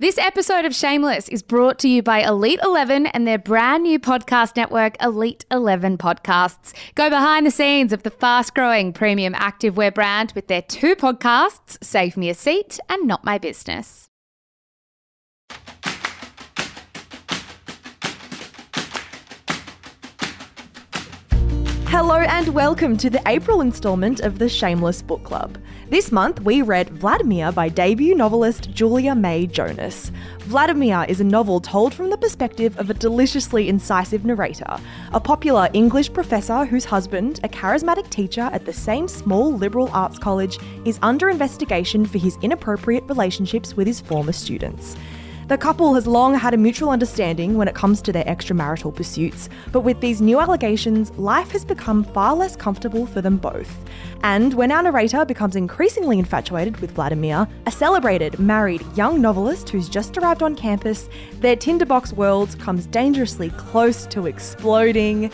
This episode of Shameless is brought to you by Elite 11 and their brand new podcast network, Elite 11 Podcasts. Go behind the scenes of the fast growing premium activewear brand with their two podcasts, Save Me a Seat and Not My Business. Hello and welcome to the April installment of the Shameless Book Club. This month we read Vladimir by debut novelist Julia May Jonas. Vladimir is a novel told from the perspective of a deliciously incisive narrator, a popular English professor whose husband, a charismatic teacher at the same small liberal arts college, is under investigation for his inappropriate relationships with his former students. The couple has long had a mutual understanding when it comes to their extramarital pursuits, but with these new allegations, life has become far less comfortable for them both. And when our narrator becomes increasingly infatuated with Vladimir, a celebrated, married young novelist who's just arrived on campus, their tinderbox world comes dangerously close to exploding.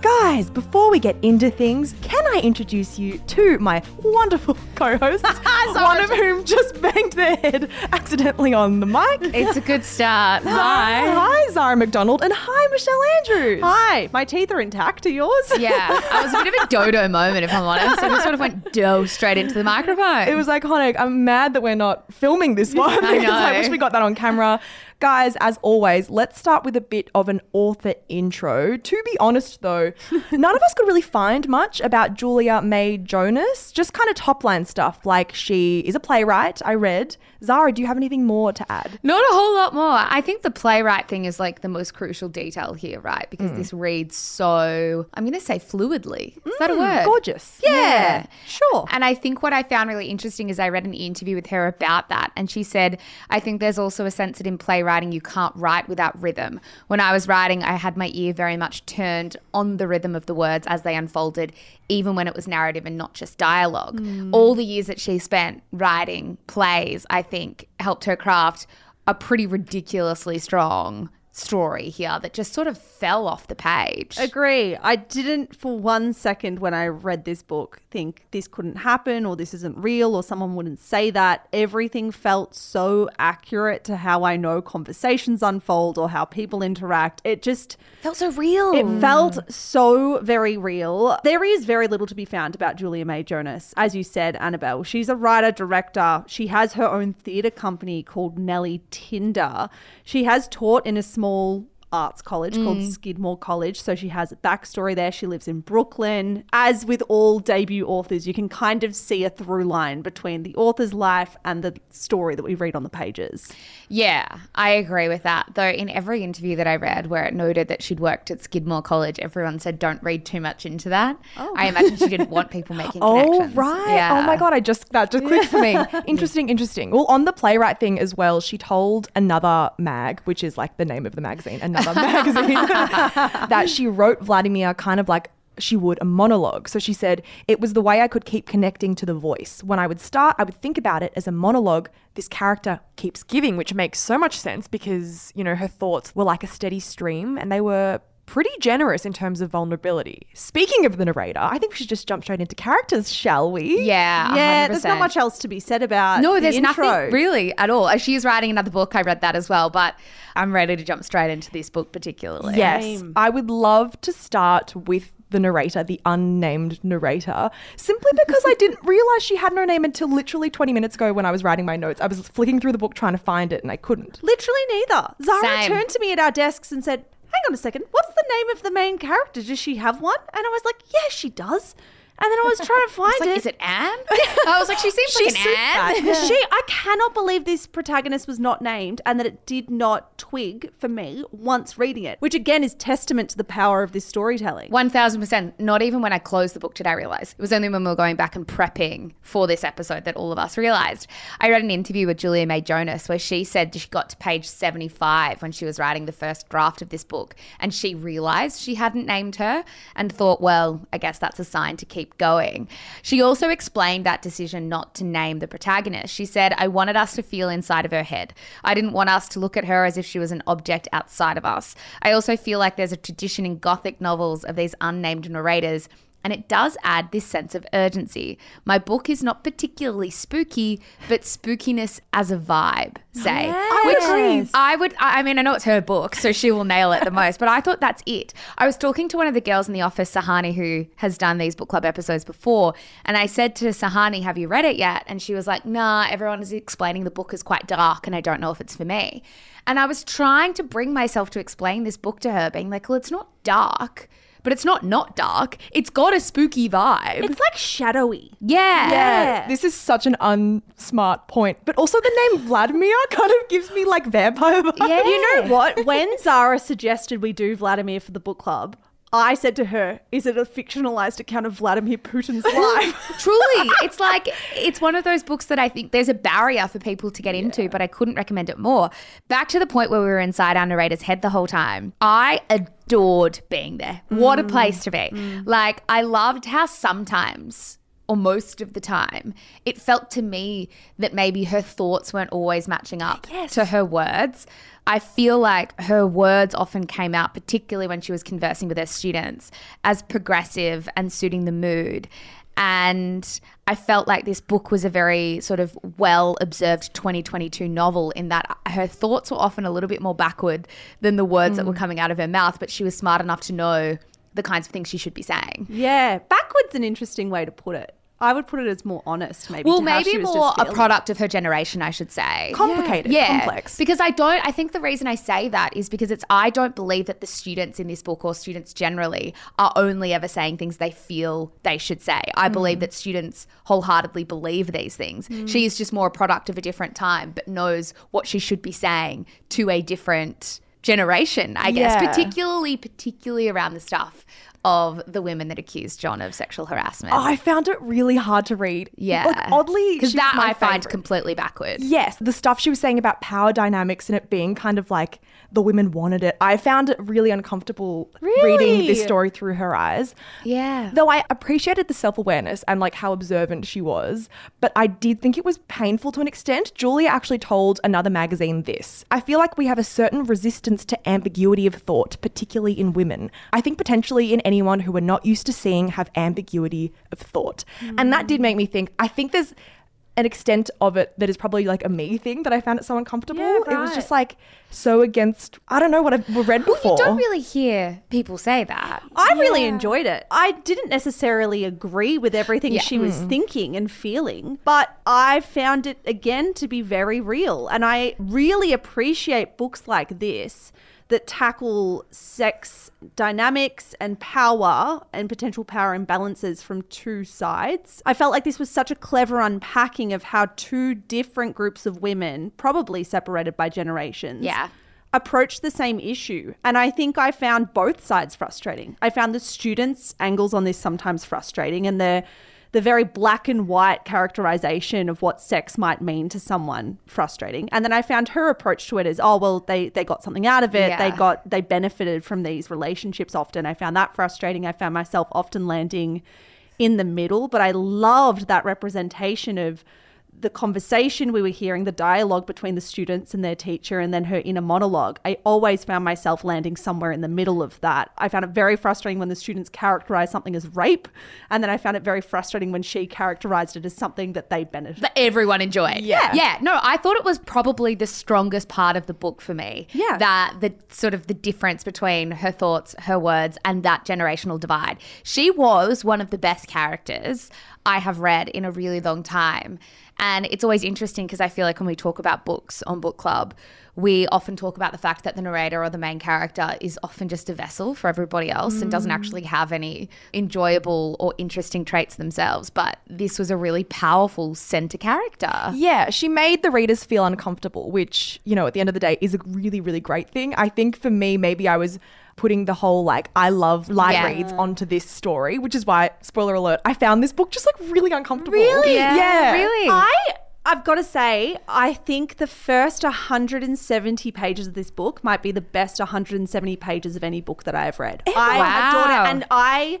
Guys, before we get into things, can I introduce you to my wonderful co hosts, one of whom just banged their head accidentally on the mic? It's a good start. Hi. Hi, Zara McDonald, and hi, Michelle Andrews. Hi, my teeth are intact. Are yours? Yeah, I was a bit of a dodo moment, if I'm honest. I just sort of went do straight into the microphone. It was iconic. I'm mad that we're not filming this one. I because I wish we got that on camera. Guys, as always, let's start with a bit of an author intro. To be honest, though, none of us could really find much about Julia May Jonas. Just kind of top line stuff like she is a playwright, I read. Zara, do you have anything more to add? Not a whole lot more. I think the playwright thing is like the most crucial detail here, right? Because Hmm. this reads so, I'm going to say fluidly. Is that a word? Gorgeous. Yeah. Sure. And I think what I found really interesting is I read an interview with her about that. And she said, I think there's also a sense that in playwriting, you can't write without rhythm. When I was writing, I had my ear very much turned on the rhythm of the words as they unfolded, even when it was narrative and not just dialogue. All the years that she spent writing plays, I think, helped her craft a pretty ridiculously strong story here that just sort of fell off the page. Agree. I didn't for one second when I read this book think this couldn't happen or this isn't real or someone wouldn't say that. Everything felt so accurate to how I know conversations unfold or how people interact. It just felt so real. It felt so very real. There is very little to be found about Julia May Jonas. As you said, Annabelle, she's a writer, director. She has her own theatre company called Nellie Tinder. She has taught in a small small arts college called mm. Skidmore College. So she has a backstory there. She lives in Brooklyn. As with all debut authors, you can kind of see a through line between the author's life and the story that we read on the pages. Yeah, I agree with that. Though in every interview that I read where it noted that she'd worked at Skidmore College, everyone said don't read too much into that. Oh. I imagine she didn't want people making Oh right! Yeah. Oh my god! I just that just clicked for me. Interesting, interesting. Well, on the playwright thing as well, she told another mag, which is like the name of the magazine, another magazine, that she wrote Vladimir kind of like she would a monologue. So she said it was the way I could keep connecting to the voice. When I would start, I would think about it as a monologue. This character keeps giving, which makes so much sense because you know her thoughts were like a steady stream, and they were pretty generous in terms of vulnerability. Speaking of the narrator, I think we should just jump straight into characters, shall we? Yeah, Yeah, 100%. there's not much else to be said about No, the there's intro. nothing really at all. Uh, she is writing another book. I read that as well, but I'm ready to jump straight into this book particularly. Yes. Same. I would love to start with the narrator, the unnamed narrator, simply because I didn't realize she had no name until literally 20 minutes ago when I was writing my notes. I was flicking through the book trying to find it and I couldn't. Literally neither. Zara Same. turned to me at our desks and said, Hang on a second, what's the name of the main character? Does she have one? And I was like, Yeah, she does. And then I was trying to find like, it. is it Anne? I was like, she seems like suits an Anne. that. she, I cannot believe this protagonist was not named and that it did not twig for me once reading it, which again is testament to the power of this storytelling. 1000%. Not even when I closed the book did I realize. It was only when we were going back and prepping for this episode that all of us realized. I read an interview with Julia May Jonas where she said she got to page 75 when she was writing the first draft of this book and she realized she hadn't named her and thought, well, I guess that's a sign to keep going. She also explained that decision not to name the protagonist. She said, I wanted us to feel inside of her head. I didn't want us to look at her as if she was an object outside of us. I also feel like there's a tradition in Gothic novels of these unnamed narrators and it does add this sense of urgency. My book is not particularly spooky, but spookiness as a vibe, say. Which I would, I I mean, I know it's her book, so she will nail it the most, but I thought that's it. I was talking to one of the girls in the office, Sahani, who has done these book club episodes before, and I said to Sahani, Have you read it yet? And she was like, Nah, everyone is explaining the book is quite dark, and I don't know if it's for me. And I was trying to bring myself to explain this book to her, being like, Well, it's not dark. But it's not not dark. It's got a spooky vibe. It's like shadowy. yeah. Yeah. This is such an unsmart point. But also the name Vladimir kind of gives me like vampire vibes. Yeah. You know what? When Zara suggested we do Vladimir for the book club, I said to her, "Is it a fictionalized account of Vladimir Putin's life?" Truly, it's like it's one of those books that I think there's a barrier for people to get into, but I couldn't recommend it more. Back to the point where we were inside our narrator's head the whole time. I adored being there. What a mm. place to be. Mm. Like I loved how sometimes or most of the time, it felt to me that maybe her thoughts weren't always matching up to her words. I feel like her words often came out, particularly when she was conversing with her students, as progressive and suiting the mood. And I felt like this book was a very sort of well observed 2022 novel in that her thoughts were often a little bit more backward than the words that were mm. coming out of her mouth, but she was smart enough to know the kinds of things she should be saying. yeah, backward's an interesting way to put it. I would put it as more honest, maybe. Well, to how maybe she more just a product of her generation, I should say. Complicated, yeah, complex. Because I don't. I think the reason I say that is because it's. I don't believe that the students in this book or students generally are only ever saying things they feel they should say. I Mm. believe that students wholeheartedly believe these things. She is just more a product of a different time, but knows what she should be saying to a different generation. I guess, Yeah. particularly, particularly around the stuff of the women that accused John of sexual harassment. Oh, I found it really hard to read. yeah, Like, oddly, because that I find favourite. completely backward. Yes, the stuff she was saying about power dynamics and it being kind of like the women wanted it. I found it really uncomfortable reading this story through her eyes. Yeah. Though I appreciated the self awareness and like how observant she was, but I did think it was painful to an extent. Julia actually told another magazine this I feel like we have a certain resistance to ambiguity of thought, particularly in women. I think potentially in anyone who we're not used to seeing have ambiguity of thought. And that did make me think, I think there's an extent of it that is probably like a me thing that I found it so uncomfortable. Yeah, It was just like so against, I don't know what I've read before. You don't really hear people say that. I really enjoyed it. I didn't necessarily agree with everything Yeah. she was mm. thinking and feeling, but I found it again to be very real. And I really appreciate books like this that tackle sex dynamics and power and potential power imbalances from two sides. I felt like this was such a clever unpacking of how two different groups of women, probably separated by generations, Yeah. approached the same issue. And I think I found both sides frustrating. I found the students' angles on this sometimes frustrating and the the very black and white characterization of what sex might mean to someone frustrating. And then I found her approach to it as, oh well, they they got something out of it. They got they benefited from these relationships often. I found that frustrating. I found myself often landing in the middle, but I loved that representation of the conversation we were hearing, the dialogue between the students and their teacher, and then her inner monologue. I always found myself landing somewhere in the middle of that. I found it very frustrating when the students characterized something as rape, and then I found it very frustrating when she characterized it as something that they benefited. that everyone enjoyed. Yeah. Yeah. No, I thought it was probably the strongest part of the book for me. Yeah. That the sort of the difference between her thoughts, her words, and that generational divide. She was one of the best characters I have read in a really long time. And it's always interesting because I feel like when we talk about books on book club, we often talk about the fact that the narrator or the main character is often just a vessel for everybody else and doesn't actually mm. have any enjoyable or interesting traits themselves. But this was a really powerful center character. Yeah, she made the readers feel uncomfortable, which, you know, at the end of the day is a really, really great thing. I think for me, maybe I was putting the whole like I love light Yeah. reads onto this story, which is why, spoiler alert, I found this book just like really uncomfortable. Really? Yeah, Yeah. really. I I've got to say, I think the first 170 pages of this book might be the best 170 pages of any book that I have read. I Wow. adored it, and I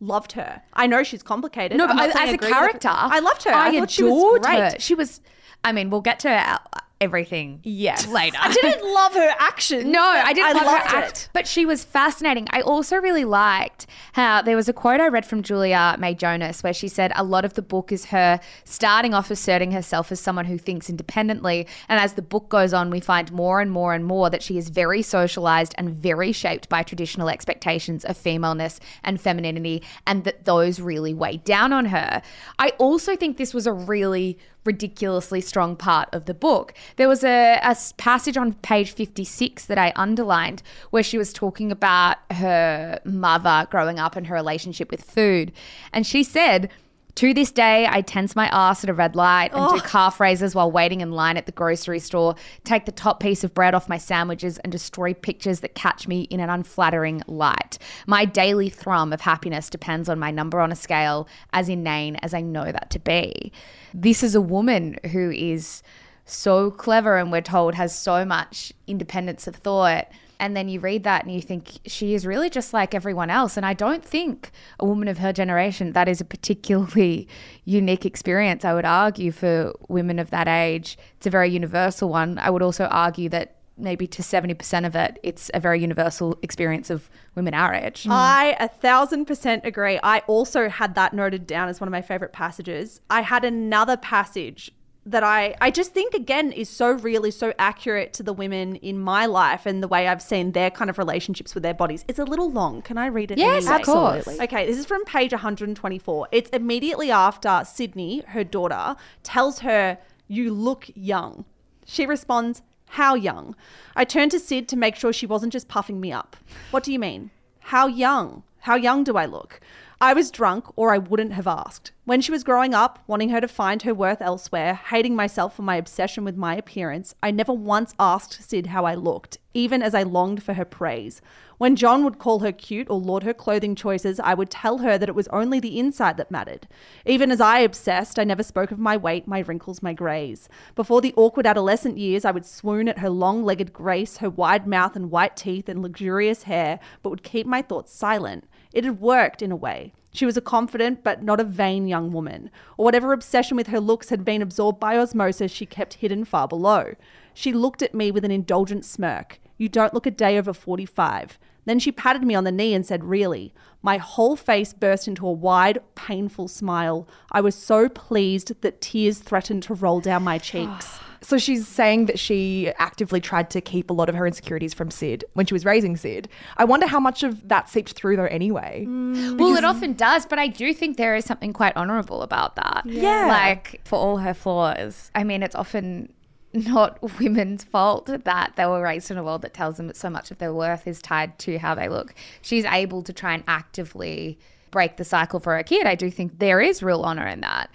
loved her. I know she's complicated. No, but as, as a her. character, I loved her. I, I, thought she adored was great. her. She was. I mean, we'll get to our- everything Yes. later. I didn't love her action. No, I didn't love loved her it. act, but she was fascinating. I also really liked how there was a quote I read from Julia May Jonas where she said a lot of the book is her starting off asserting herself as someone who thinks independently, and as the book goes on, we find more and more and more that she is very socialized and very shaped by traditional expectations of femaleness and femininity, and that those really weigh down on her. I also think this was a really ridiculously strong part of the book. There was a, a passage on page 56 that I underlined where she was talking about her mother growing up and her relationship with food. And she said, to this day, I tense my ass at a red light and do oh. calf raises while waiting in line at the grocery store, take the top piece of bread off my sandwiches, and destroy pictures that catch me in an unflattering light. My daily thrum of happiness depends on my number on a scale, as inane as I know that to be. This is a woman who is so clever and we're told has so much independence of thought. And then you read that and you think she is really just like everyone else. And I don't think a woman of her generation, that is a particularly unique experience. I would argue for women of that age, it's a very universal one. I would also argue that maybe to 70% of it, it's a very universal experience of women our age. Mm. I a thousand percent agree. I also had that noted down as one of my favorite passages. I had another passage that I I just think again is so really so accurate to the women in my life and the way I've seen their kind of relationships with their bodies. It's a little long. Can I read it? Yes, anyway? of course. Absolutely. Okay, this is from page 124. It's immediately after Sydney, her daughter, tells her, You look young. She responds, How young? I turned to Sid to make sure she wasn't just puffing me up. What do you mean? How young? How young do I look? I was drunk, or I wouldn't have asked. When she was growing up, wanting her to find her worth elsewhere, hating myself for my obsession with my appearance, I never once asked Sid how I looked, even as I longed for her praise. When John would call her cute or laud her clothing choices, I would tell her that it was only the inside that mattered. Even as I obsessed, I never spoke of my weight, my wrinkles, my greys. Before the awkward adolescent years, I would swoon at her long legged grace, her wide mouth and white teeth and luxurious hair, but would keep my thoughts silent. It had worked in a way. She was a confident but not a vain young woman, or whatever obsession with her looks had been absorbed by osmosis, she kept hidden far below. She looked at me with an indulgent smirk. You don't look a day over 45. Then she patted me on the knee and said, Really? My whole face burst into a wide, painful smile. I was so pleased that tears threatened to roll down my cheeks. So she's saying that she actively tried to keep a lot of her insecurities from Sid when she was raising Sid. I wonder how much of that seeped through though anyway. Mm. Well, it often does, but I do think there is something quite honorable about that. Yeah. Like, for all her flaws, I mean, it's often not women's fault that they were raised in a world that tells them that so much of their worth is tied to how they look. She's able to try and actively break the cycle for her kid. I do think there is real honor in that.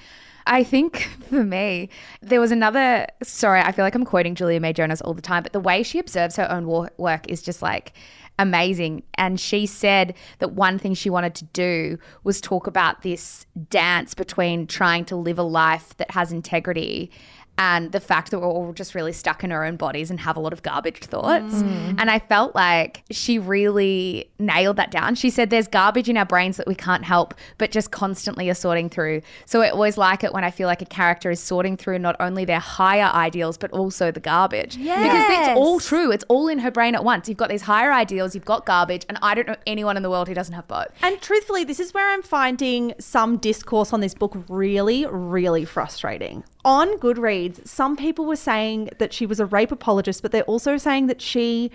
I think for me, there was another. Sorry, I feel like I'm quoting Julia May Jonas all the time, but the way she observes her own wo- work is just like amazing. And she said that one thing she wanted to do was talk about this dance between trying to live a life that has integrity and the fact that we're all just really stuck in our own bodies and have a lot of garbage thoughts. Mm. And I felt like she really nailed that down. She said there's garbage in our brains that we can't help, but just constantly are sorting through. So I always like it when I feel like a character is sorting through not only their higher ideals, but also the garbage. Because it's all true. It's all in her brain at once. You've got these higher ideals, you've got garbage, and I don't know anyone in the world who doesn't have both. And truthfully, this is where I'm finding some discourse on this book really, really frustrating. On Goodreads, some people were saying that she was a rape apologist, but they're also saying that she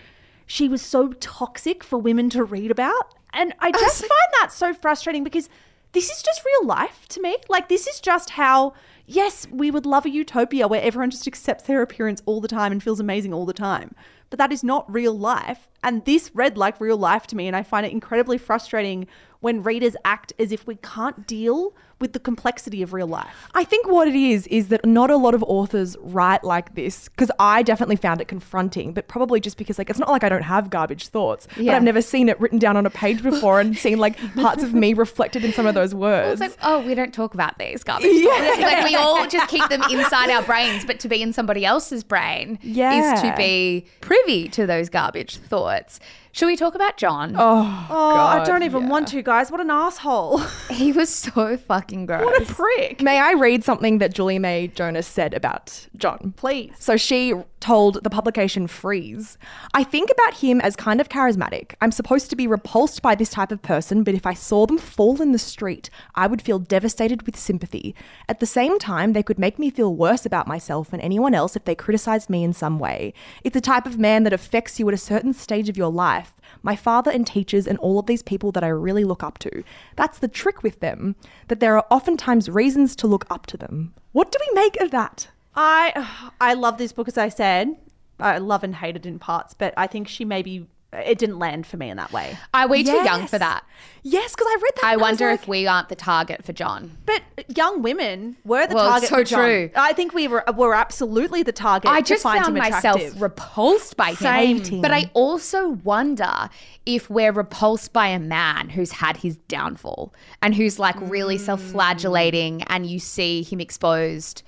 she was so toxic for women to read about. And I just find that so frustrating because this is just real life to me. Like this is just how yes, we would love a utopia where everyone just accepts their appearance all the time and feels amazing all the time. But that is not real life. And this read like real life to me. And I find it incredibly frustrating when readers act as if we can't deal with the complexity of real life. I think what it is is that not a lot of authors write like this because I definitely found it confronting, but probably just because like it's not like I don't have garbage thoughts, but I've never seen it written down on a page before and seen like parts of me reflected in some of those words. It's like, oh, we don't talk about these garbage thoughts. Like we all just keep them inside our brains, but to be in somebody else's brain Yeah. is to be privy to those garbage thoughts. Should we talk about John? Oh, Oh, I God, don't even yeah. want to, guys. What an asshole. He was so fucking gross. what a prick. May I read something that Julie May Jonas said about John? Please. So she told the publication Frieze, I think about him as kind of charismatic. I'm supposed to be repulsed by this type of person, but if I saw them fall in the street, I would feel devastated with sympathy. At the same time, they could make me feel worse about myself and anyone else if they criticized me in some way. It's a type of man that affects you at a certain stage of your life. My father and teachers and all of these people that I really look up to. That's the trick with them, that there are oftentimes reasons to look up to them. What do we make of that? I I love this book as I said. I love and hate it in parts, but I think she maybe it didn't land for me in that way. Are we too young for that? Yes, because I read that. I wonder like- if we aren't the target for John. But young women were the Well, target. so for John. true. I think we were were absolutely the target. I just find found him myself repulsed by him. Same. Hating. But I also wonder if we're repulsed by a man who's had his downfall and who's like really mm. self flagellating, and you see him exposed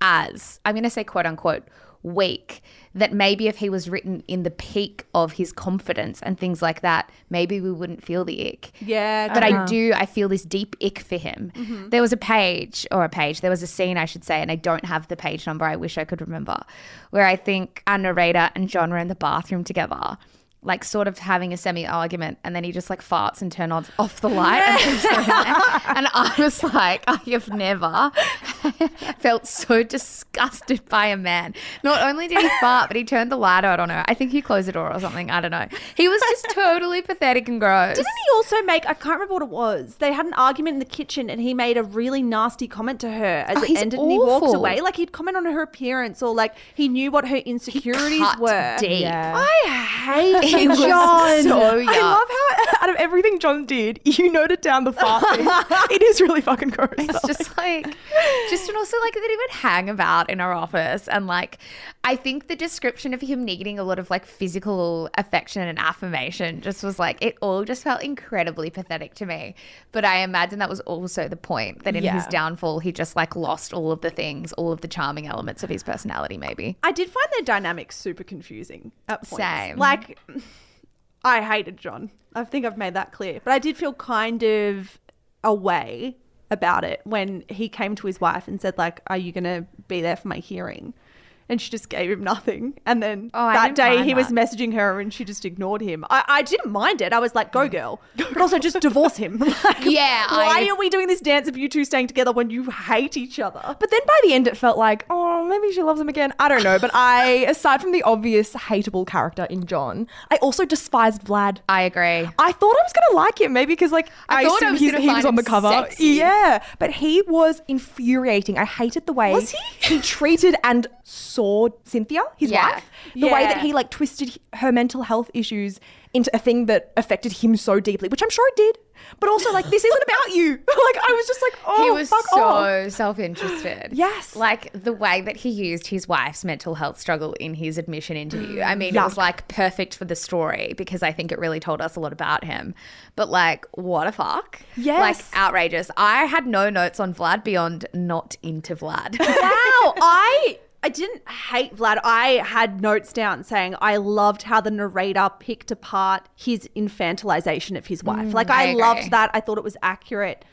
as, I'm going to say quote unquote, weak. That maybe if he was written in the peak of his confidence and things like that, maybe we wouldn't feel the ick. yeah, But Uh-huh. I do, I feel this deep ick for him. Mm-hmm. There was a page, or a page, there was a scene, I should say, and I don't have the page number. I wish I could remember, where I think our narrator and John were in the bathroom together, like sort of having a semi argument, and then he just like farts and turns on, off the light. And, leaves her in there. and I was like, I have never felt so disgusted by a man. Not only did he fart, but he turned the light out on her. I think he closed the door or something. I don't know. He was just totally pathetic and gross. Didn't he also make? I can't remember what it was. They had an argument in the kitchen, and he made a really nasty comment to her as Oh, it ended, and he walked away. Like he'd comment on her appearance, or like he knew what her insecurities were. deep. Yeah. I hate Was John. so young. I love how out of everything John did, you noted down the fart thing. it is really fucking gross. It's though. just like, just and also like that he would hang about in our office. And like, I think the description of him needing a lot of like physical affection and affirmation just was like, it all just felt incredibly pathetic to me. But I imagine that was also the point that in his downfall, he just like lost all of the things, all of the charming elements of his personality, maybe. I did find their dynamics super confusing at points. Same. Like, I hated John. I think I've made that clear. But I did feel kind of away about it when he came to his wife and said, like, are you going to be there for my hearing? And she just gave him nothing. And then Oh, that day he was messaging her and she just ignored him. I, I didn't mind it. I was like, go girl. But also just divorce him. Like, Yeah, Why I- are we doing this dance of you two staying together when you hate each other? But then by the end, it felt like, oh, maybe she loves him again. I don't know. But I, aside from the obvious hateable character in John, I also despised Vlad. I agree. I thought I was gonna like him, maybe because like I thought I was he was on the cover. sexy. Yeah, but he was infuriating. I hated the way Was he? he treated and saw Cynthia, his Yeah. wife. The way that he like twisted her mental health issues into a thing that affected him so deeply, which I'm sure it did. But also, like, this isn't about you. like, I was just like, oh, he was fuck so self-interested. Yes. Like the way that he used his wife's mental health struggle in his admission interview. I mean, it was like perfect for the story because I think it really told us a lot about him. But like, what a fuck. Yes. Like outrageous. I had no notes on Vlad beyond not into Vlad. wow, I I didn't hate Vlad. I had notes down saying I loved how the narrator picked apart his infantilization of his wife. Mm, like I I, loved that. I thought it was accurate.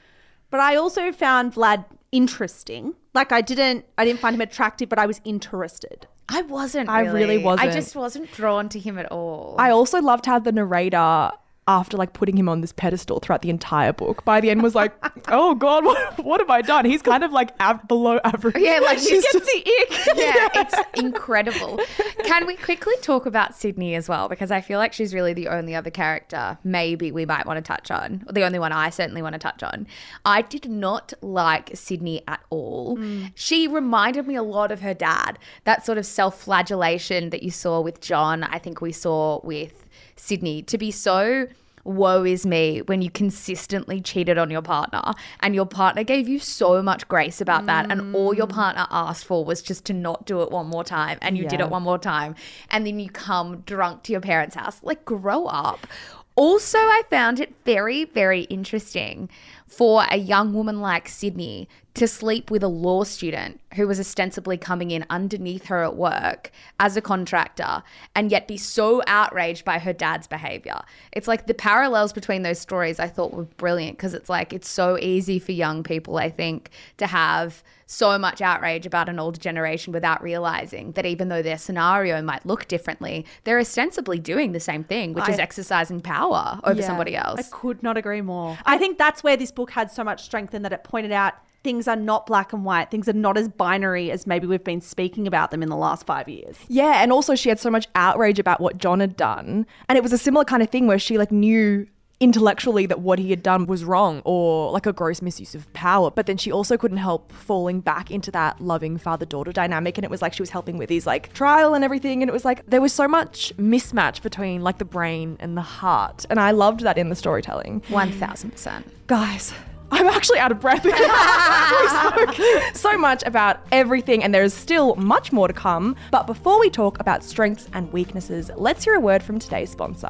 But I also found Vlad interesting. Like I didn't I didn't find him attractive, but I was interested. I wasn't I really I wasn't. I just wasn't drawn to him at all. I also loved how the narrator, after like putting him on this pedestal throughout the entire book, by the end was like, "Oh God, what, what have I done?" He's kind of like av- below average. Yeah, like She gets just- the ick. yeah, it's incredible. Can we quickly talk about Sydney as well? Because I feel like she's really the only other character maybe we might want to touch on. The only one I certainly want to touch on. I did not like Sydney at all. Hmm. She reminded me a lot of her dad. That sort of self flagellation that you saw with John, I think we saw with Sydney. To be so woe is me when you consistently cheated on your partner and your partner gave you so much grace about that and all your mm. partner asked for was just to not do it one more time and you did it one more time and then you come drunk to your parents house. Like grow up. Also i found it very very interesting for a young woman like Sydney to sleep with a law student who was ostensibly coming in underneath her at work as a contractor and yet be so outraged by her dad's behavior. It's like the parallels between those stories I thought were brilliant because it's like it's so easy for young people, I think, to have so much outrage about an older generation without realizing that even though their scenario might look differently, they're ostensibly doing the same thing, which is exercising power over Yeah, somebody else. I could not agree more. I think that's where this book had so much strength in that it pointed out things are not black and white. Things are not as binary as maybe we've been speaking about them in the last five years. Yeah, and also she had so much outrage about what John had done. And it was a similar kind of thing where she like knew intellectually that what he had done was wrong or like a gross misuse of power. But then she also couldn't help falling back into that loving father daughter dynamic. And it was like she was helping with his like trial and everything. And it was like there was so much mismatch between like the brain and the heart. And I loved that in the storytelling. 1000%. Guys, I'm actually out of breath. we spoke so much about everything, and there is still much more to come. But before we talk about strengths and weaknesses, let's hear a word from today's sponsor.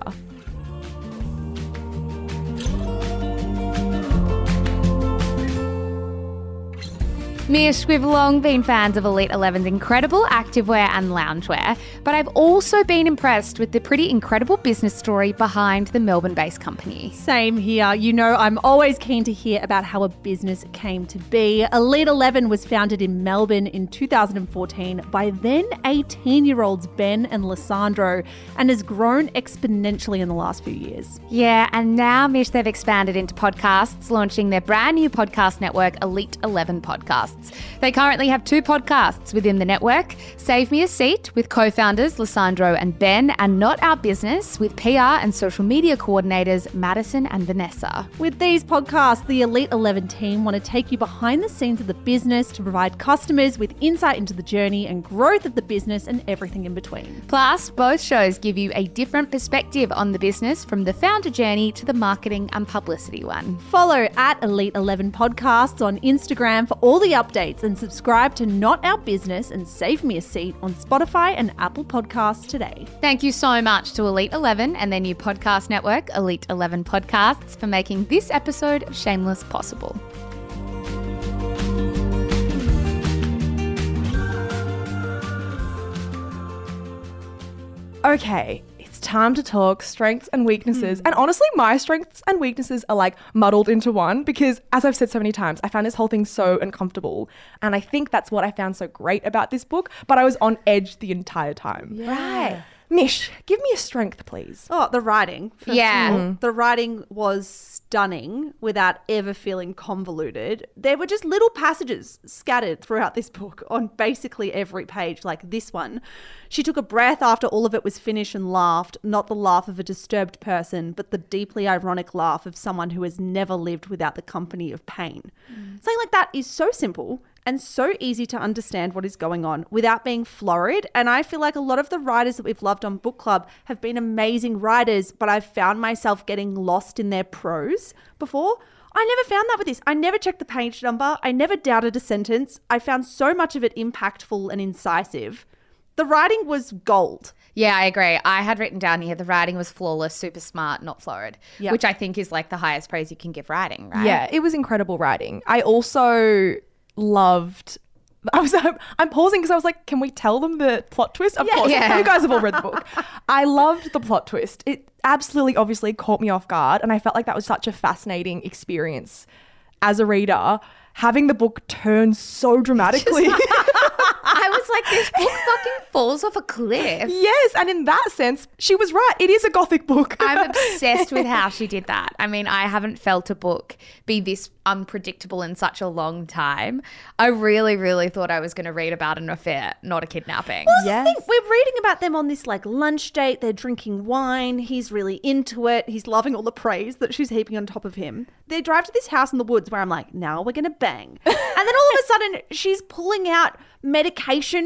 Mish, we've long been fans of Elite 11's incredible activewear and loungewear, but I've also been impressed with the pretty incredible business story behind the Melbourne based company. Same here. You know, I'm always keen to hear about how a business came to be. Elite 11 was founded in Melbourne in 2014 by then 18 year olds Ben and Lissandro and has grown exponentially in the last few years. Yeah, and now, Mish, they've expanded into podcasts, launching their brand new podcast network, Elite 11 Podcasts. They currently have two podcasts within the network Save Me a Seat with co founders Lissandro and Ben, and Not Our Business with PR and social media coordinators Madison and Vanessa. With these podcasts, the Elite 11 team want to take you behind the scenes of the business to provide customers with insight into the journey and growth of the business and everything in between. Plus, both shows give you a different perspective on the business from the founder journey to the marketing and publicity one. Follow at Elite 11 Podcasts on Instagram for all the updates and subscribe to Not Our Business and Save Me a Seat on Spotify and Apple Podcasts today. Thank you so much to Elite 11 and their new podcast network, Elite 11 Podcasts, for making this episode of Shameless possible. Okay, time to talk strengths and weaknesses. Hmm. And honestly, my strengths and weaknesses are like muddled into one because, as I've said so many times, I found this whole thing so uncomfortable. And I think that's what I found so great about this book, but I was on edge the entire time. Right. Mish, give me a strength, please. Oh, the writing. first of Yeah. all. Mm-hmm. The writing was stunning without ever feeling convoluted. There were just little passages scattered throughout this book on basically every page, like this one. She took a breath after all of it was finished and laughed, not the laugh of a disturbed person, but the deeply ironic laugh of someone who has never lived without the company of pain. Mm. Something like that is so simple and so easy to understand what is going on without being florid. And I feel like a lot of the writers that we've loved on Book Club have been amazing writers, but I've found myself getting lost in their prose before. I never found that with this. I never checked the page number. I never doubted a sentence. I found so much of it impactful and incisive. The writing was gold. Yeah, I agree. I had written down here the writing was flawless, super smart, not florid, Yeah. which I think is like the highest praise you can give writing, right? Yeah, it was incredible writing. I also loved. I was I'm, I'm pausing because I was like, can we tell them the plot twist? Of course, Yeah. you guys have all read the book. I loved the plot twist. It absolutely, obviously, caught me off guard, and I felt like that was such a fascinating experience as a reader. Having the book turn so dramatically. I was like, this book fucking falls off a cliff. yes, and in that sense, she was right. It is a gothic book. I'm obsessed with how she did that. I mean, I haven't felt a book be this unpredictable in such a long time. I really, really thought I was going to read about an affair, not a kidnapping. That's the Yes. thing. We're reading about them on this like lunch date. They're drinking wine. He's really into it. He's loving all the praise that she's heaping on top of him. They drive to this house in the woods where I'm like, now we're gonna bang. and then all of a sudden, she's pulling out medication,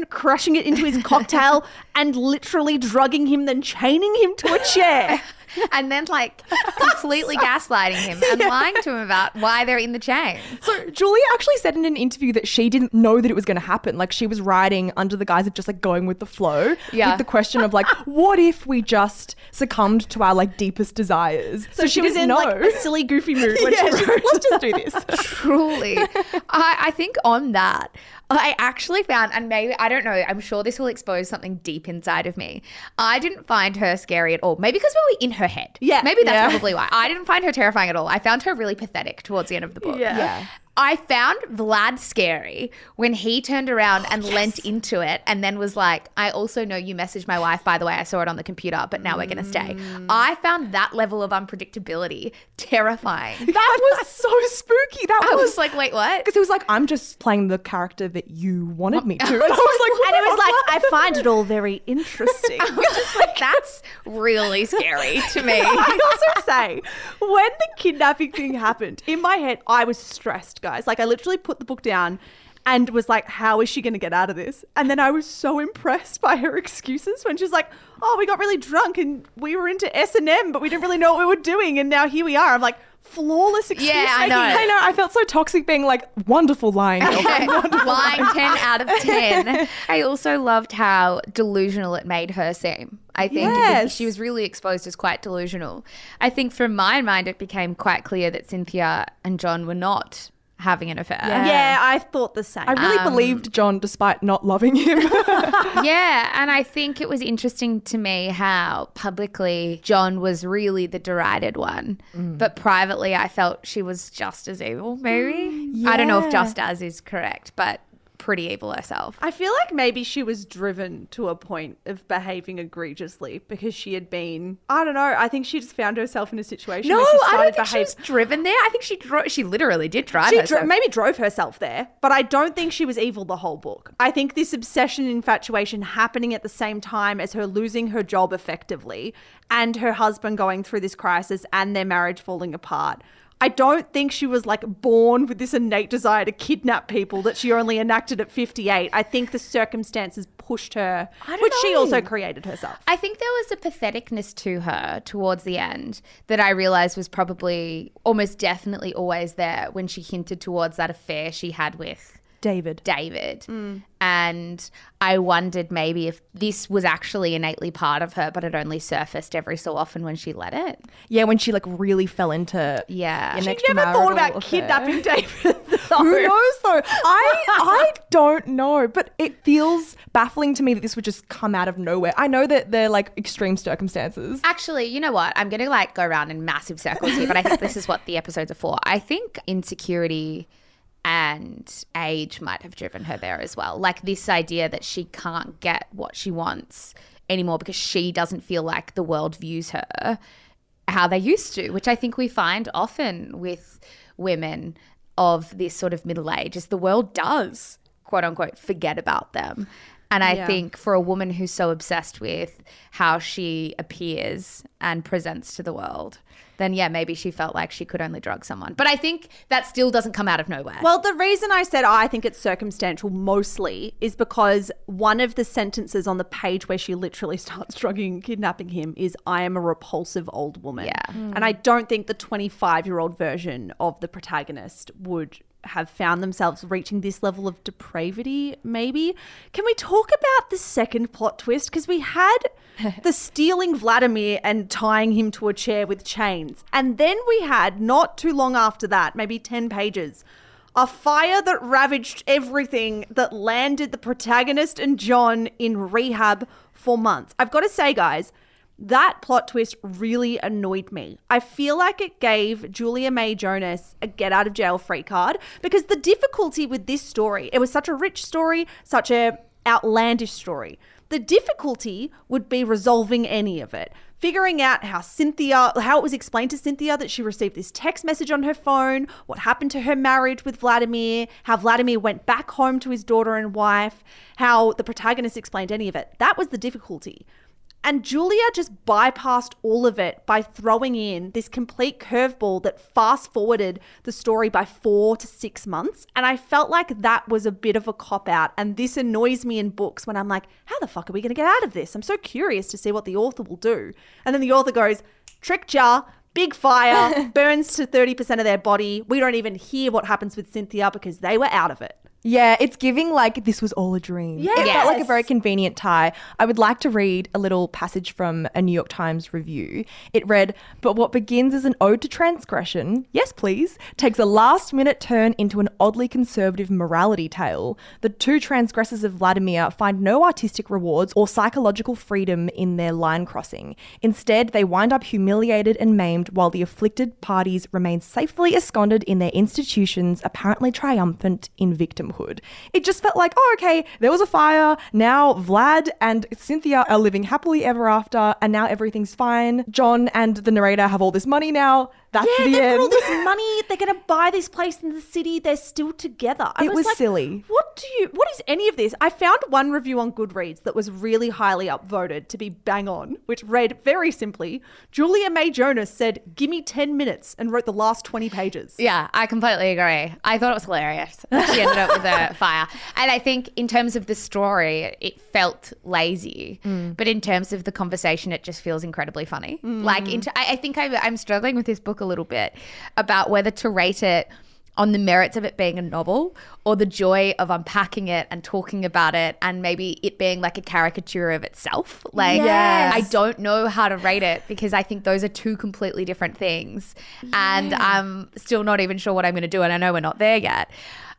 crushing it into his cocktail, and literally drugging him, then chaining him to a chair. and then like completely gaslighting him and lying to him about why they're in the chain. So Julia actually said in an interview that she didn't know that it was going to happen. Like she was riding under the guise of just like going with the flow. Yeah. With the question of like, what if we just succumbed to our like deepest desires? So, she, was in know. like a silly, goofy mood when yeah, she wrote. let's just do this. Truly. I, I think on that, I actually found, and maybe, I don't know, I'm sure this will expose something deep inside of me. I didn't find her scary at all. Maybe because we were in her head. Yeah. Maybe that's Yeah. probably why. I didn't find her terrifying at all. I found her really pathetic towards the end of the book. Yeah. Yeah. I found Vlad scary when he turned around oh, and leant into it and then was like, I also know you messaged my wife, by the way. I saw it on the computer, but now we're going to stay. Mm. I found that level of unpredictability terrifying. That was so spooky. That I was was like, wait, what? because it was like I'm just playing the character that you wanted me to, and I was like, And it was like. I find it all very interesting. I was just like, that's really scary to me. I also say, when the kidnapping thing happened, in my head, I was stressed, guys. Like, I literally put the book down and was like, how is she going to get out of this? And then I was so impressed by her excuses when she's like, oh, we got really drunk and we were into S&M, but we didn't really know what we were doing. And now here we are. I'm like, flawless excuse Yeah, I know. I know. I felt so toxic being like wonderful lying. girlfriend. Line 10 out of 10. I also loved how delusional it made her seem. I think Yes. she was really exposed as quite delusional. I think from my mind, it became quite clear that Cynthia and John were not having an affair. Yeah, I thought the same. I really um, believed John despite not loving him. yeah, and I think it was interesting to me how publicly John was really the derided one, mm. but privately I felt she was just as evil. Maybe I don't know if just as is correct, but pretty evil herself. I feel like maybe she was driven to a point of behaving egregiously because she had been, I don't know, I think she just found herself in a situation No, where she I don't think to she was driven there. I think she she literally did drive She herself. dro- maybe drove herself there, but I don't think she was evil the whole book. I think this obsession and infatuation happening at the same time as her losing her job effectively and her husband going through this crisis and their marriage falling apart. I don't think she was like born with this innate desire to kidnap people that she only enacted at 58. I think the circumstances pushed her, which she also created herself. I think there was a patheticness to her towards the end that I realized was probably almost definitely always there when she hinted towards that affair she had with David. David. Mm. And I wondered maybe if this was actually innately part of her, but it only surfaced every so often when she let it. Yeah, when she like really fell into Yeah. an She She never thought about kidnapping David. Who knows though? I I don't know, but it feels baffling to me that this would just come out of nowhere. I know that they're like extreme circumstances. Actually, you know what? I'm going to like go around in massive circles here, but I think this is what the episodes are for. I think insecurity and age might have driven her there as well. Like this idea that she can't get what she wants anymore because she doesn't feel like the world views her how they used to, which I think we find often with women of this sort of middle age is the world does quote unquote forget about them. And I Yeah. think for a woman who's so obsessed with how she appears and presents to the world, then yeah, maybe she felt like she could only drug someone. But I think that still doesn't come out of nowhere. Well, the reason I said I think it's circumstantial mostly is because one of the sentences on the page where she literally starts drugging kidnapping him is I am a repulsive old woman. Yeah. And I don't think the 25 year old version of the protagonist would have found themselves reaching this level of depravity, maybe. Can we talk about the second plot twist? Because we had the stealing Vladimir and tying him to a chair with chains. And then we had, not too long after that, maybe 10 pages, a fire that ravaged everything that landed the protagonist and John in rehab for months. I've got to say, guys, that plot twist really annoyed me. I feel like it gave Julia May Jonas a get out of jail free card because the difficulty with this story, it was such a rich story, such a outlandish story. The difficulty would be resolving any of it. Figuring out how Cynthia, how it was explained to Cynthia that she received this text message on her phone, what happened to her marriage with Vladimir, how Vladimir went back home to his daughter and wife, how the protagonist explained any of it. That was the difficulty. And Julia just bypassed all of it by throwing in this complete curveball that fast forwarded the story by four to six months. And I felt like that was a bit of a cop out. And this annoys me in books when I'm like, how the fuck are we going to get out of this? I'm so curious to see what the author will do. And then the author goes, tricked ya. Big fire burns to 30% of their body. We don't even hear what happens with Cynthia because they were out of it. Yeah, it's giving like this was all a dream. Yeah, It felt like a very convenient tie. I would like to read a little passage from a New York Times review. It read, But what begins as an ode to transgression, yes please, takes a last minute turn into an oddly conservative morality tale. The two transgressors of Vladimir find no artistic rewards or psychological freedom in their line crossing. Instead, they wind up humiliated and maimed while the afflicted parties remain safely ensconced in their institutions, apparently triumphant in victimhood. It just felt like, oh, okay, there was a fire. Now Vlad and Cynthia are living happily ever after, and now everything's fine. John and the narrator have all this money now. That's Yeah, the they've got end. all this money. They're going to buy this place in the city. They're still together. I It was like, silly. What do you? What is any of this? I found one review on Goodreads that was really highly upvoted to be bang on, which read very simply: Julia May Jonas said, "Give me ten minutes," and wrote the last twenty pages. Yeah, I completely agree. I thought it was hilarious. She ended up with a fire. And I think in terms of the story, it felt lazy. Mm. But in terms of the conversation, it just feels incredibly funny. Mm. Like, into, I, I think I'm, I'm struggling with this book a little bit about whether to rate it on the merits of it being a novel or the joy of unpacking it and talking about it and maybe it being like a caricature of itself. Like, Yes. I don't know how to rate it because I think those are two completely different things. And I'm still not even sure what I'm going to do. And I know we're not there yet.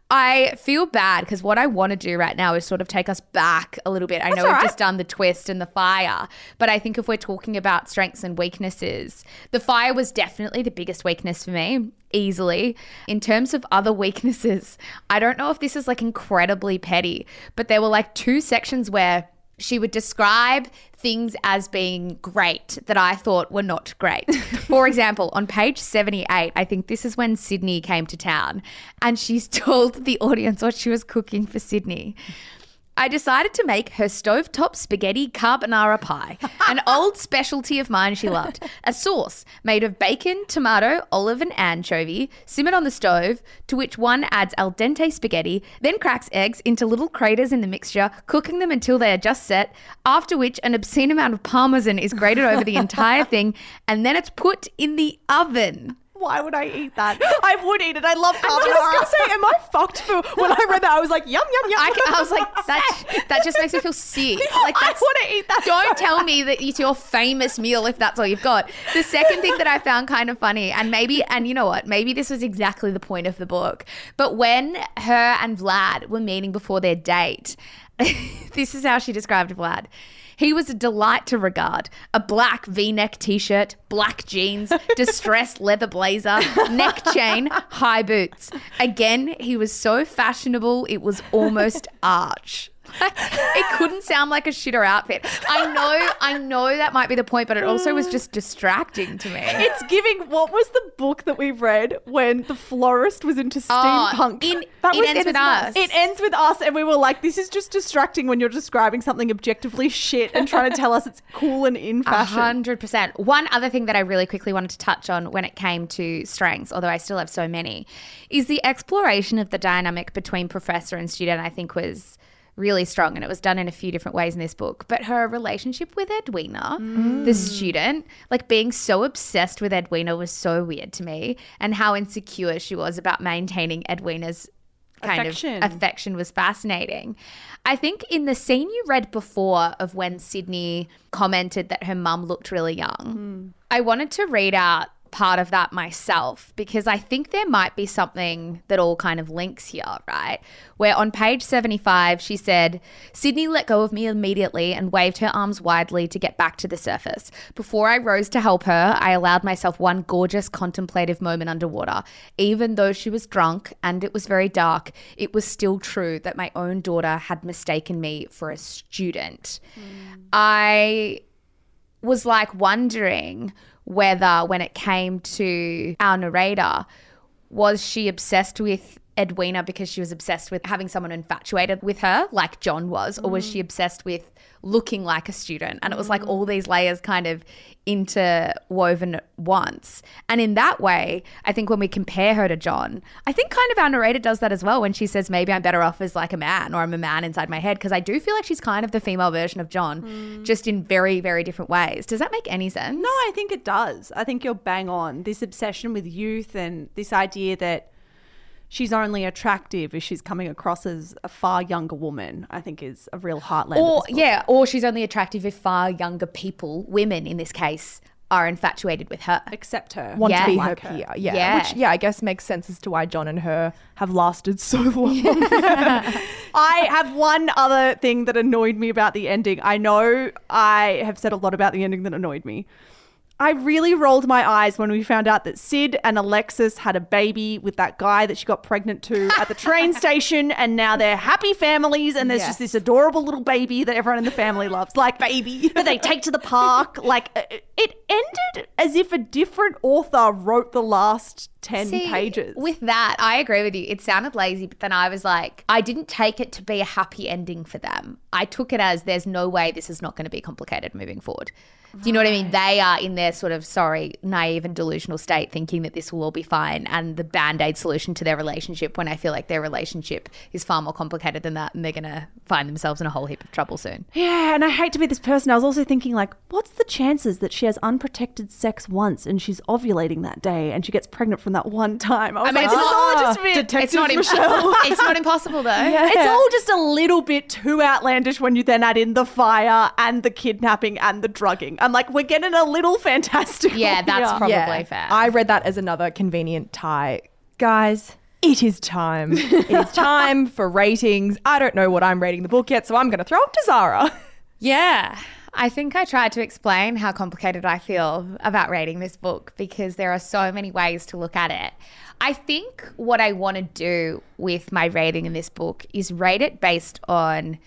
I feel bad because what I want to do right now is sort of take us back a little bit. I know we've right. just done the twist and the fire, but I think if we're talking about strengths and weaknesses, the fire was definitely the biggest weakness for me, easily. In terms of other weaknesses, I don't know if this is like incredibly petty, but there were like two sections where she would describe things as being great that I thought were not great. For example, on page 78, I think this is when Sydney came to town and she's told the audience what she was cooking for Sydney. I decided to make her stovetop spaghetti carbonara pie, an old specialty of mine she loved. A sauce made of bacon, tomato, olive, and anchovy, simmered on the stove, to which one adds al dente spaghetti, then cracks eggs into little craters in the mixture, cooking them until they are just set, after which an obscene amount of parmesan is grated over the entire thing, and then it's put in the oven. Why would I eat that? I would eat it. I love I was gonna say, am I fucked for when I read that? I was like, yum yum yum. I, I was like, that that just makes me feel sick. Like I wanna eat that Don't so tell me that it's your famous meal if that's all you've got. The second thing that I found kind of funny, and maybe, and you know what, maybe this was exactly the point of the book, but when her and Vlad were meeting before their date, this is how she described Vlad. He was a delight to regard. A black v neck t shirt, black jeans, distressed leather blazer, neck chain, high boots. Again, he was so fashionable, it was almost arch. It couldn't sound like a shitter outfit. I know, I know that might be the point, but it also was just distracting to me. It's giving. What was the book that we read when the florist was into Oh, steampunk? in- That It was- Ends With Us. It ends with us, and we were like, "This is just distracting when you're describing something objectively shit and trying to tell us it's cool and in A fashion." hundred percent. One other thing that I really quickly wanted to touch on when it came to strengths, although I still have so many, is the exploration of the dynamic between professor and student. I think was really strong, and it was done in a few different ways in this book. But her relationship with Edwina, mm. the student, like being so obsessed with Edwina, was so weird to me, and how insecure she was about maintaining Edwina's kind Affection. of affection was fascinating. I think in the scene you read before of when Sydney commented that her mum looked really young, mm. I wanted to read out part of that myself because I think there might be something that all kind of links here, right? Where on page 75, she said, Sydney let go of me immediately and waved her arms widely to get back to the surface. Before I rose to help her, I allowed myself one gorgeous contemplative moment underwater. Even though she was drunk and it was very dark, it was still true that my own daughter had mistaken me for a student. Hmm. I was like wondering whether when it came to our narrator was she obsessed with Edwina because she was obsessed with having someone infatuated with her, like John was, or was mm. she obsessed with looking like a student? And it was like mm. all these layers kind of interwoven at once. And in that way, I think when we compare her to John, I think kind of our narrator does that as well when she says, maybe I'm better off as like a man or I'm a man inside my head. Because I do feel like she's kind of the female version of John, mm. just in very, very different ways. Does that make any sense? No, I think it does. I think you're bang on. This obsession with youth and this idea that she's only attractive if she's coming across as a far younger woman, I think is a real heartland. of Or yeah, or she's only attractive if far younger people, women in this case, are infatuated with her. accept her. Want Yeah. to be Like her her. peer. Yeah. Yeah. Which, yeah, I guess makes sense as to why John and her have lasted so long. I have one other thing that annoyed me about the ending. I know I have said a lot about the ending that annoyed me. I really rolled my eyes when we found out that Sid and Alexis had a baby with that guy that she got pregnant to at the train station, and now they're happy families, and there's just this adorable little baby that everyone in the family loves, like baby. that they take to the park. Like it ended as if a different author wrote the last ten See, pages. With that, I agree with you. It sounded lazy, but then I was like, I didn't take it to be a happy ending for them. I took it as there's no way this is not going to be complicated moving forward. Do you know what I mean? They are in their sort of, sorry, naive and delusional state thinking that this will all be fine and the band aid solution to their relationship when I feel like their relationship is far more complicated than that and they're going to find themselves in a whole heap of trouble soon. Yeah, and I hate to be this person. I was also thinking, like, what's the chances that she has unprotected sex once and she's ovulating that day and she gets pregnant from that one time? I, was I mean, like, it's this is all not- ah, just a bit- Detective It's not, Michelle. it's not impossible though. It's all just a little bit too outlandish when you then add in the fire and the kidnapping and the drugging. I'm like, we're getting a little fantastical. Yeah, that's here. probably Yeah. fair. I read that as another convenient tie. Guys, it is time. it is time for ratings. I don't know what I'm rating the book yet, so I'm going to throw it to Zara. Yeah. I think I tried to explain how complicated I feel about rating this book because there are so many ways to look at it. I think what I want to do with my rating in this book is rate it based on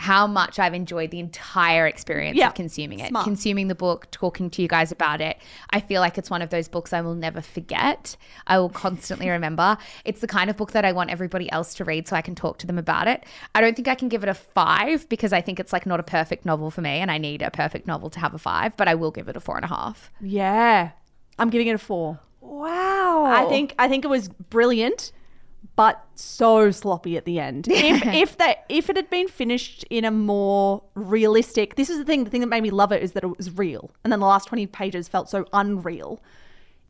how much I've enjoyed the entire experience Yeah, of consuming it, smart. consuming the book, talking to you guys about it. I feel like it's one of those books I will never forget. I will constantly remember. It's the kind of book that I want everybody else to read so I can talk to them about it. I don't think I can give it a five because I think it's like not a perfect novel for me and I need a perfect novel to have a five, but I will give it a four and a half. Yeah. I'm giving it a four. Wow. I think I think it was brilliant, but so sloppy at the end. If if that if it had been finished in a more realistic, this is the thing. The thing that made me love it is that it was real, and then the last twenty pages felt so unreal.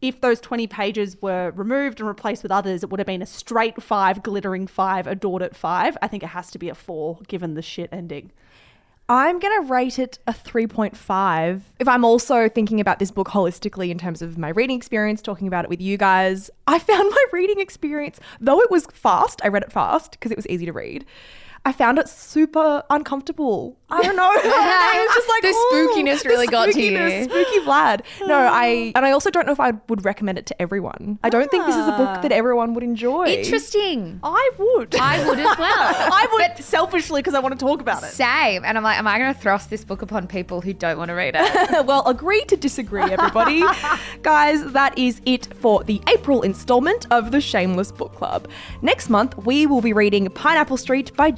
If those twenty pages were removed and replaced with others, it would have been a straight five, glittering five, adored at five. I think it has to be a four, given the shit ending. I'm going to rate it a 3.5. If I'm also thinking about this book holistically in terms of my reading experience, talking about it with you guys, I found my reading experience, though it was fast, I read it fast because it was easy to read. I found it super uncomfortable. I don't know. I was just like The "Ooh, spookiness the really got to you." Spooky Vlad. No, hmm. I and I also don't know if I would recommend it to everyone. I don't think this is a book ah. that everyone would enjoy. Interesting. I would. I would as well. I would selfishly because I want to talk about it. Same. And I'm like, am I going to thrust this book upon people who don't want to read it? well, agree to disagree, everybody. Guys, that is it for the April installment of the Shameless Book Club. Next month, we will be reading Pineapple Street by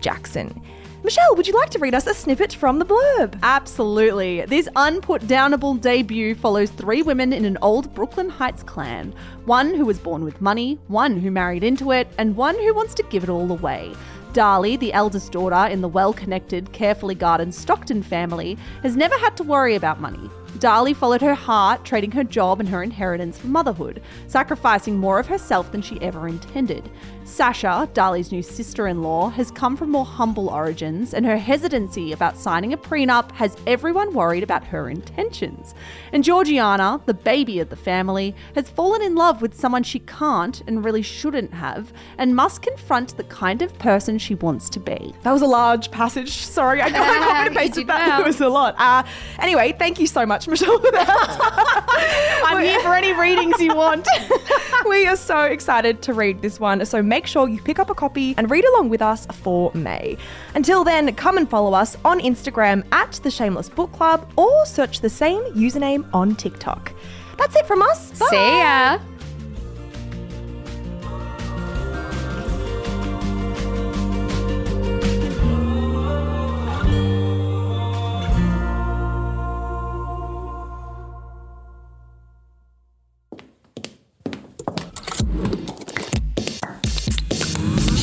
Jackson. Michelle, would you like to read us a snippet from the blurb? Absolutely. This unputdownable debut follows three women in an old Brooklyn Heights clan one who was born with money, one who married into it, and one who wants to give it all away. Darley, the eldest daughter in the well connected, carefully guarded Stockton family, has never had to worry about money. Darley followed her heart, trading her job and her inheritance for motherhood, sacrificing more of herself than she ever intended. Sasha, Darley's new sister in law, has come from more humble origins, and her hesitancy about signing a prenup has everyone worried about her intentions. And Georgiana, the baby of the family, has fallen in love with someone she can't and really shouldn't have, and must confront the kind of person she wants to be. That was a large passage. Sorry, I got my copy and pasted that. well. It was a lot. Uh, anyway, thank you so much, Michelle, for that. I'm here for any readings you want. we are so excited to read this one, so make sure you pick up a copy and read along with us for May. Until then, come and follow us on Instagram at The Shameless Book Club or search the same username on TikTok. That's it from us. Bye. See ya.